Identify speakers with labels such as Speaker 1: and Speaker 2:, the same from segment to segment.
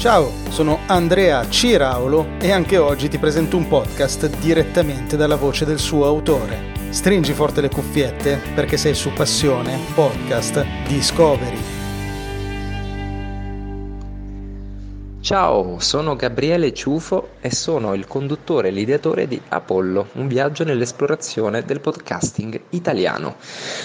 Speaker 1: Ciao, sono Andrea Ciraulo e anche oggi ti presento un podcast direttamente dalla voce del suo autore. Stringi forte le cuffiette perché sei su Passione Podcast Discovery.
Speaker 2: Ciao, sono Gabriele Ciufo e sono il conduttore e l'ideatore di Apollo, un viaggio nell'esplorazione del podcasting italiano.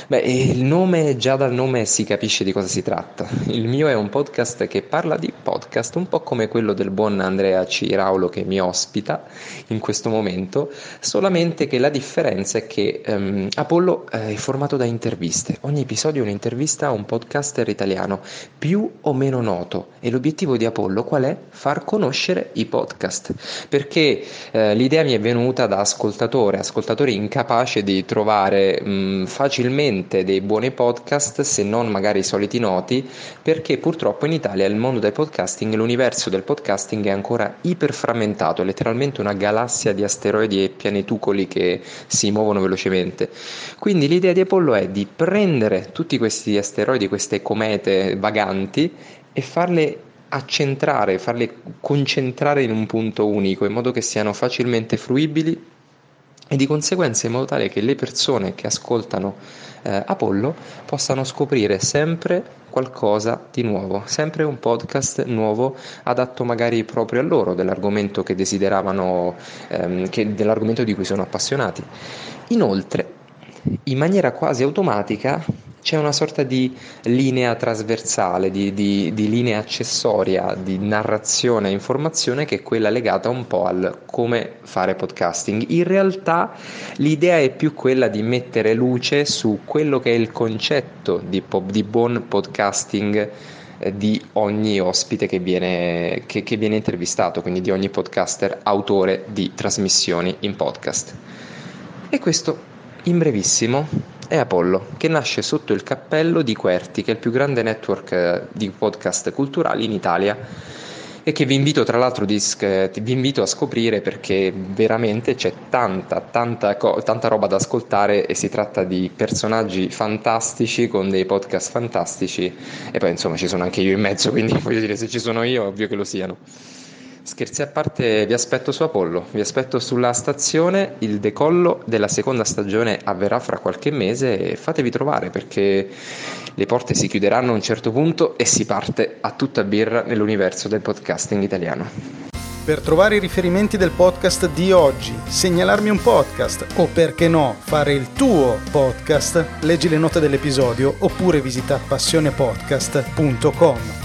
Speaker 2: Beh, il nome, già dal nome si capisce di cosa si tratta. Il mio è un podcast che parla di podcast, un po' come quello del buon Andrea Ciraulo che mi ospita in questo momento, solamente che la differenza è che um, Apollo è formato da interviste. Ogni episodio è un'intervista a un podcaster italiano, più o meno noto, e l'obiettivo di Apollo qual è? Far conoscere i podcast, perché eh, l'idea mi è venuta da ascoltatore, ascoltatore incapace di trovare mh, facilmente dei buoni podcast, se non magari i soliti noti, perché purtroppo in Italia il mondo del podcasting, l'universo del podcasting è ancora iperframmentato, è letteralmente una galassia di asteroidi e pianetucoli che si muovono velocemente. Quindi l'idea di Apollo è di prendere tutti questi asteroidi, queste comete vaganti e farle accentrare, farle concentrare in un punto unico in modo che siano facilmente fruibili e di conseguenza in modo tale che le persone che ascoltano eh, Apollo possano scoprire sempre qualcosa di nuovo, sempre un podcast nuovo adatto magari proprio a loro, dell'argomento che desideravano, ehm, che, dell'argomento di cui sono appassionati. Inoltre, in maniera quasi automatica c'è una sorta di linea trasversale, di, di, di, linea accessoria, di narrazione e informazione che è quella legata un po' al come fare podcasting. In realtà l'idea è più quella di mettere luce su quello che è il concetto di, di buon podcasting eh, di ogni ospite che viene, che, che viene intervistato, quindi di ogni podcaster autore di trasmissioni in podcast. E questo in brevissimo è Apollo, che nasce sotto il cappello di Querti, che è il più grande network eh, di podcast culturali in Italia e che vi invito tra l'altro vi invito a scoprire perché veramente c'è tanta, tanta, tanta roba da ascoltare e si tratta di personaggi fantastici con dei podcast fantastici e poi insomma ci sono anche io in mezzo, quindi voglio dire se ci sono io ovvio che lo siano. Scherzi a parte, vi aspetto su Apollo, vi aspetto sulla stazione, il decollo della seconda stagione avverrà fra qualche mese e fatevi trovare perché le porte si chiuderanno a un certo punto e si parte a tutta birra nell'universo del podcasting italiano.
Speaker 1: Per trovare i riferimenti del podcast di oggi, segnalarmi un podcast o perché no fare il tuo podcast, leggi le note dell'episodio oppure visita passionepodcast.com.